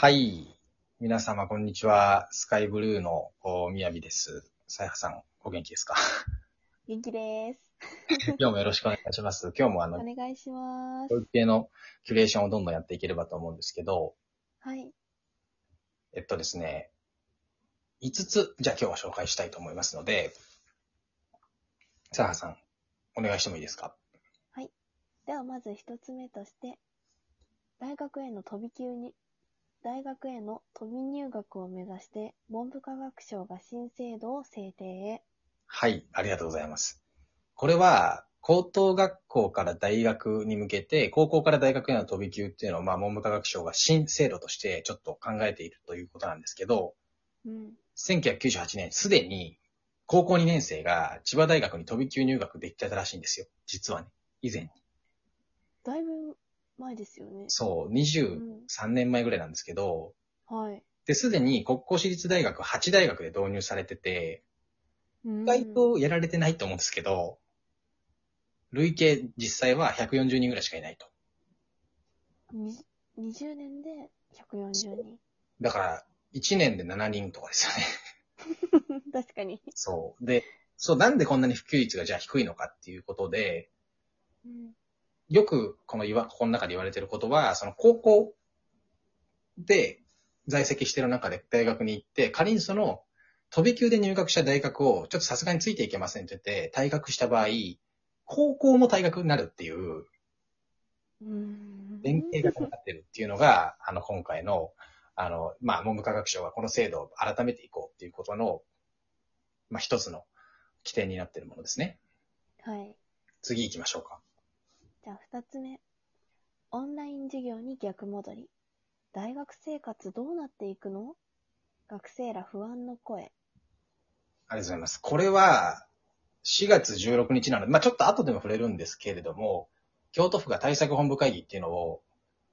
はい。皆様、こんにちは。スカイブルーのおみやびです。さやはさん、お元気ですか？元気です。今日もよろしくお願いします。今日もあの、お願いします教。育系のキュレーションをどんどんやっていければと思うんですけど、はい。えっとですね、5つ、じゃあ今日は紹介したいと思いますので、さやはさん、お願いしてもいいですか？ではまず一つ目として、大学への飛び級に、大学への飛び入学を目指して、文部科学省が新制度を制定へ。はい、ありがとうございます。これは、高等学校から大学に向けて、高校から大学への飛び級っていうのを、まあ、文部科学省が新制度としてちょっと考えているということなんですけど、うん。1998年、すでに高校2年生が千葉大学に飛び級入学できてたらしいんですよ。実はね。以前に。だいぶ前ですよね。そう、う23ん。年前ぐらいなんですけど、はい。で、すでに国公私立大学8大学で導入されてて、うん意外とやられてないと思うんですけど、累計実際は140人ぐらいしかいないと。に20年で140人。だから、1年で7人とかですよね。確かに。そう。で、そう、なんでこんなに普及率がじゃあ低いのかっていうことで、うん。よくこの言わ、ここの中で言われてることは、その高校で在籍してる中で大学に行って、仮にその飛び級で入学した大学をちょっとさすがについていけませんって言って退学した場合、高校も退学になるっていううん。連携がかかってるっていうのが、あの、今回の、あの、まあ、文部科学省がこの制度を改めていこうっていうことの、まあ、一つの起点になっているものですね。はい。次行きましょうか。じゃあ二つ目。オンライン授業に逆戻り。大学生活どうなっていくの？学生ら不安の声。ありがとうございます。これは、4月16日なので、まあちょっと後でも触れるんですけれども、京都府が対策本部会議っていうのを、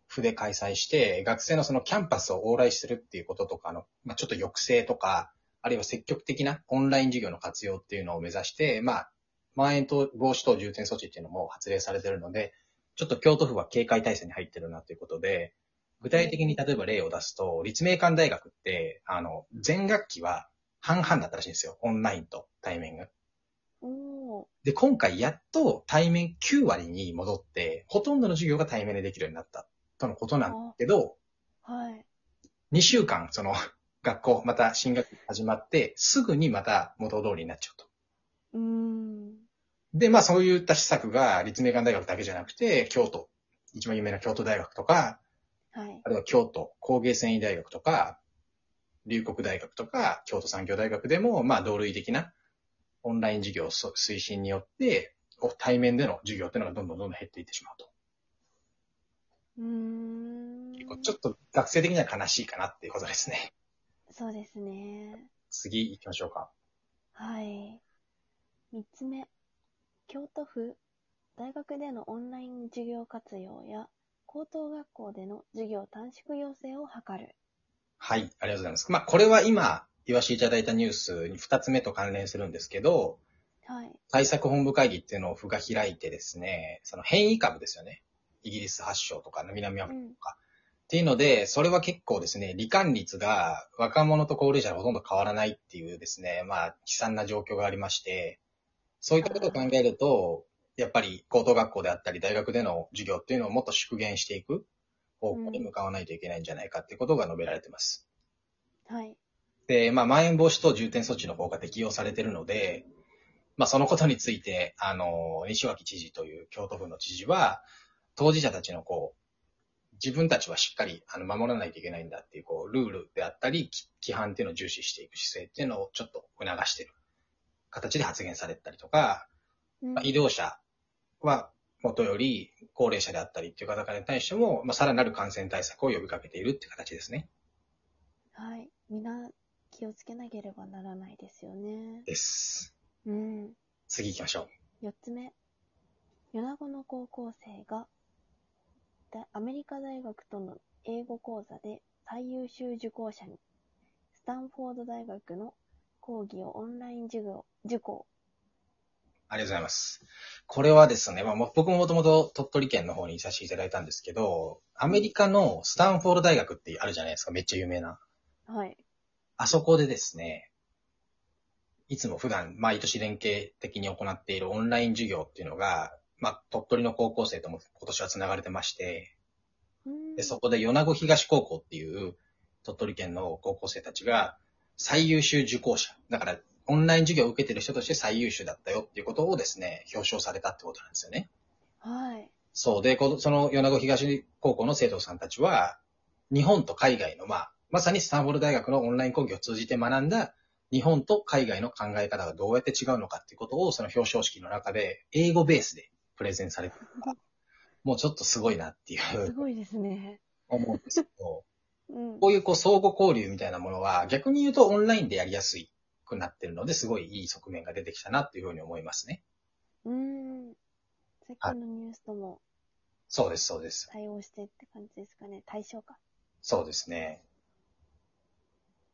府で開催して、学生のそのキャンパスを往来するっていうこととかの、まあちょっと抑制とか、あるいは積極的なオンライン授業の活用っていうのを目指して、まあ、まん延防止等重点措置っていうのも発令されてるので、ちょっと京都府は警戒体制に入ってるなということで、具体的に例えば例を出すと、立命館大学って、あの、全学期は半々だったらしいんですよ。オンラインと対面が。で、今回やっと対面9割に戻って、ほとんどの授業が対面でできるようになったとのことなんだけど、はい。2週間、その、学校、また新学期始まって、すぐにまた元通りになっちゃうと。うーん。で、まあそういった施策が立命館大学だけじゃなくて、京都、一番有名な京都大学とか、はい。あるいは京都工芸繊維大学とか、龍谷大学とか、京都産業大学でも、まあ同類的なオンライン授業推進によって、対面での授業っていうのがどんどんどんどん減っていってしまうと。うーん。ちょっと学生的には悲しいかなっていうことですね。そうですね。次行きましょうか。はい。三つ目。京都府、大学でのオンライン授業活用や、高等学校での授業短縮要請を図る。はい、ありがとうございます。まあこれは今言わせていただいたニュースに2つ目と関連するんですけど、はい。対策本部会議っていうのを府が開いてですね、その変異株ですよね。イギリス発祥とか南アフリカとか。っていうので、それは結構ですね、罹患率が若者と高齢者でほとんど変わらないっていうですね、まあ悲惨な状況がありまして、そういったことを考えると、やっぱり高等学校であったり大学での授業っていうのをもっと縮減していく方向に向かわないといけないんじゃないかってことが述べられてます。はい。で、まあ、まん延防止等重点措置の方が適用されているので、まあ、そのことについて、あの、西脇知事という京都府の知事は、当事者たちのこう、自分たちはしっかりあの守らないといけないんだっていう、こう、ルールであったり、き規範っていうのを重視していく姿勢っていうのをちょっと促している形で発言されたりとか、うんまあ、医療者は元より高齢者であったりっていう方々に対しても、まあ、さらなる感染対策を呼びかけているっていう形ですね。はい。みんな気をつけなければならないですよね。です。うん。次行きましょう。四つ目。米子の高校生が、だアメリカ大学との英語講座で最優秀受講者に、スタンフォード大学の講義をオンライン授業受講。あありがとうございます。これはですね、まあ、僕ももともと鳥取県の方にいさせていただいたんですけど、アメリカのスタンフォード大学ってあるじゃないですか、めっちゃ有名な。はい。あそこでですね、いつも普段毎年連携的に行っているオンライン授業っていうのが、まあ、鳥取の高校生とも今年は繋がれてまして、うんで、そこで米子東高校っていう鳥取県の高校生たちが最優秀受講者。だから、オンライン授業を受けてる人として最優秀だったよっていうことをですね、表彰されたってことなんですよね。はい。そう。で、このその米子東高校の生徒さんたちは、日本と海外の、まあ、まさにスタンフォード大学のオンライン講義を通じて学んだ日本と海外の考え方がどうやって違うのかっていうことを、その表彰式の中で、英語ベースでプレゼンされてるのがもうちょっとすごいなっていうすごいですね。思うんですけど、うん。こういうこう相互交流みたいなものは逆に言うとオンラインでやりやすくなってるので、すごいいい側面が出てきたなっていうふうに思いますね。うん。さっきのニュースともそうです、そうです。対応してって感じですかね。対象か。そうですね。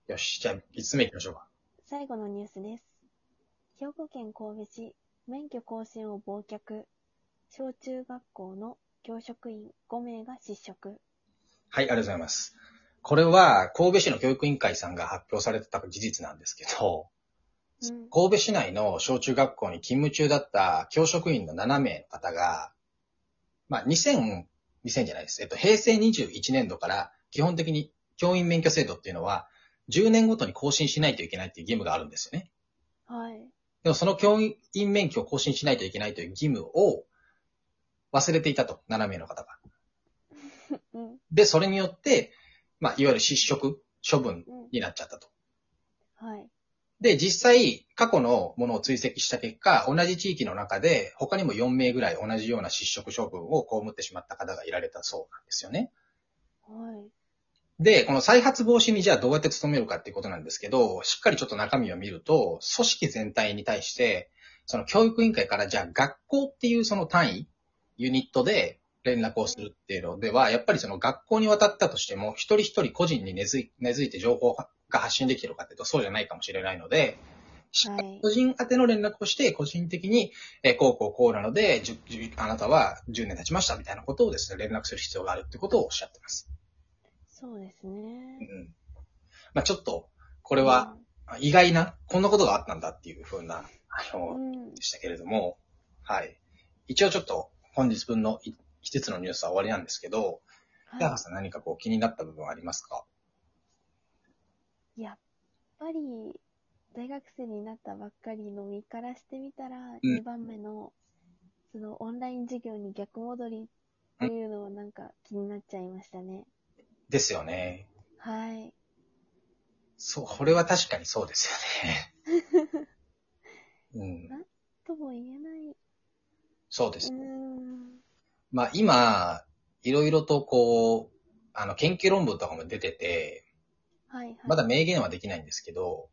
よし、じゃあ5つ目行きましょうか。最後のニュースです。兵庫県神戸市、免許更新を忘却。小中学校の教職員5名が失職。はい、ありがとうございます。これは神戸市の教育委員会さんが発表されてた事実なんですけど、うん。神戸市内の小中学校に勤務中だった教職員の7名の方が、まあ、2000、2000じゃないです。えっと、平成21年度から基本的に教員免許制度っていうのは、10年ごとに更新しないといけないっていう義務があるんですよね。はい。でもその教員免許を更新しないといけないという義務を忘れていたと、7名の方が。うん。で、それによって、まあ、いわゆる失職処分うん。になっちゃったと。はい。で、実際、過去のものを追跡した結果、同じ地域の中で、他にも4名ぐらい同じような失職処分を被ってしまった方がいられたそうなんですよね。はい。で、この再発防止にじゃあどうやって努めるかっていうことなんですけど、しっかりちょっと中身を見ると、組織全体に対して、その教育委員会からじゃあ学校っていうその単位、ユニットで連絡をするっていうのでは、やっぱりその学校に渡ったとしても、一人一人個人に根付い根付いて情報が発信できてるかっていうと、そうじゃないかもしれないので、しっかり個人宛ての連絡をして、個人的に、えーこうこうこうなので、あなたは10年経ちましたみたいなことをですね、連絡する必要があるってことをおっしゃってます。そうですうね。ん。まあちょっと、これは意外な、こんなことがあったんだっていうふうな、あうの、ん。でしたけれども、はい。一応ちょっと本日分のい5つのニュースは終わりなんですけど、北は原さん何かこう気になった部分はありますか？い。やっぱり、大学生になったばっかりの身からしてみたら、うん2番目の、そのオンライン授業に逆戻りっていうのはなんか気になっちゃいましたね。ですよね。はい。そう、これは確かにそうですよね。うん。とも言えない。そうですうー。ん。まあ今、いろいろとこう、あの、研究論文とかも出てて、はいはい。まだ明言はできないんですけど、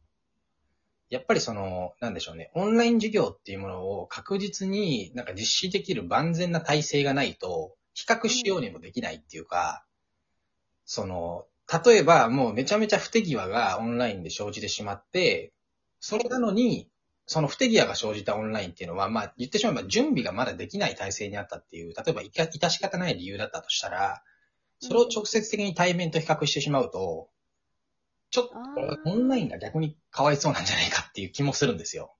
やっぱりその、なんでしょうね、オンライン授業っていうものを確実になんか実施できる万全な体制がないと、比較しようにもできないっていうか、その、例えばもうめちゃめちゃ不手際がオンラインで生じてしまって、それなのに、その不手際が生じたオンラインっていうのは、まあ言ってしまえば準備がまだできない体制にあったっていう、例えばいか致し方ない理由だったとしたら、それを直接的に対面と比較してしまうと、ちょっとオンラインが逆にかわいそうなんじゃないかっていう気もするんですよ。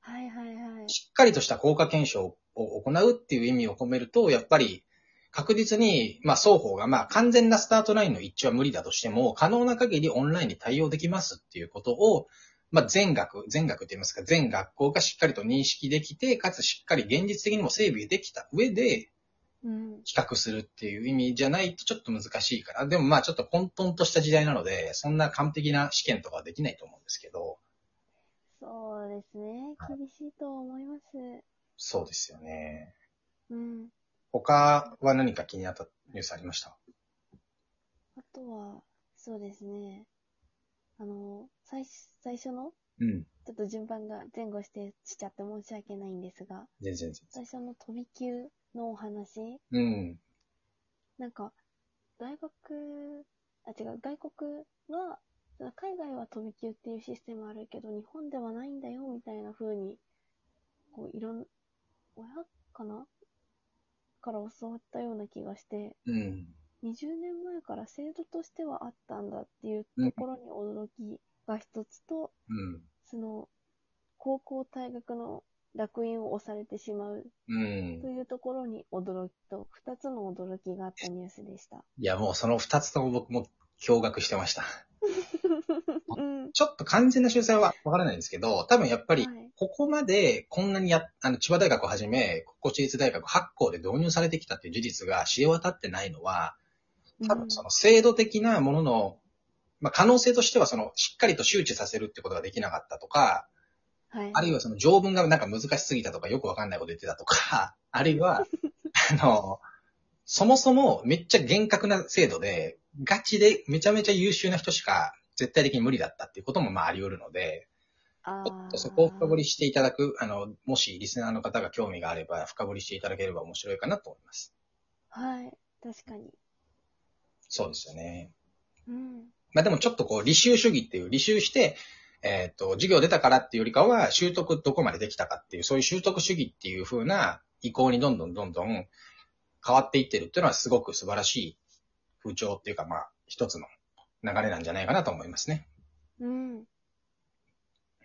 はいはいはい。しっかりとした効果検証を行うっていう意味を込めると、やっぱり確実に、まあ双方が、まあ完全なスタートラインの一致は無理だとしても、可能な限りオンラインに対応できますっていうことを、まあ全学、全学って言いますか、全学校がしっかりと認識できて、かつしっかり現実的にも整備できた上で、うん。比較するっていう意味じゃないとちょっと難しいかな。でもまあちょっと混沌とした時代なので、そんな完璧な試験とかはできないと思うんですけど、そうですね。厳しいと思います。そうですよね。うん。他は何か気になったニュースありました？あとは、そうですね。あの、最初、最初の、うん。ちょっと順番が前後してしちゃって申し訳ないんですが、全然全然。最初の飛び級のお話、うん。なんか、大学、あ、違う、外国は、海外は飛び級っていうシステムあるけど、日本ではないんだよ、みたいな風にこう、いろん、親かな？から教わったような気がして、うん。20年前から制度としてはあったんだっていうところに驚きが一つと、うん。その、高校退学の楽園を押されてしまううんと。いうところに驚きと、二つの驚きがあったニュースでした。いや、もうその二つとも僕も驚愕してました。うん。ちょっと完全な修正はわからないんですけど、多分やっぱり、はい。ここまでこんなにや、あの、千葉大学をはじめ、国公私立大学8校で導入されてきたっていう事実が知れ渡ってないのは、多分その制度的なものの、まあ、可能性としてはその、しっかりと周知させるってことができなかったとか、うん、はい。あるいはその条文がなんか難しすぎたとかよくわかんないこと言ってたとか、あるいは、あの、そもそもめっちゃ厳格な制度で、ガチでめちゃめちゃ優秀な人しか絶対的に無理だったっていうこともまああり得るので、あちょっとそこを深掘りしていただく、あの、もしリスナーの方が興味があれば深掘りしていただければ面白いかなと思います。はい。確かに。そうですよね。うん。まあでもちょっとこう、履修主義っていう、履修して、えっ、と、授業出たからっていうよりかは、習得どこまでできたかっていう、そういう習得主義っていう風な意向にどんどんどんどん変わっていってるっていうのはすごく素晴らしい風潮っていうか、まあ、一つの流れなんじゃないかなと思いますね。うん。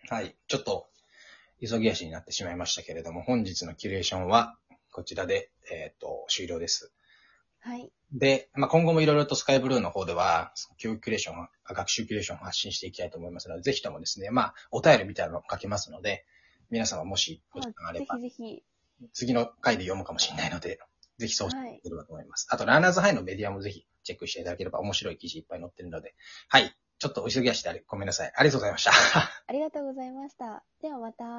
はい。ちょっと、急ぎ足になってしまいましたけれども、本日のキュレーションはこちらで、えっ、と、終了です。はい。で、まあ、今後もいろいろとスカイブルーの方では、教育キュレーション、学習キュレーションを発信していきたいと思いますので、ぜひともですね、まあ、お便りみたいなのを書けますので、皆様もしお時間があればぜひ、ぜひ。次の回で読むかもしれないので、ぜひそうしてはいいただければと思います。あと、ランナーズハイのメディアもぜひチェックしていただければ面白い記事いっぱい載ってるので、はい。ちょっとお急ぎ足でごめんなさい。ありがとうございました。ありがとうございました。ではまた。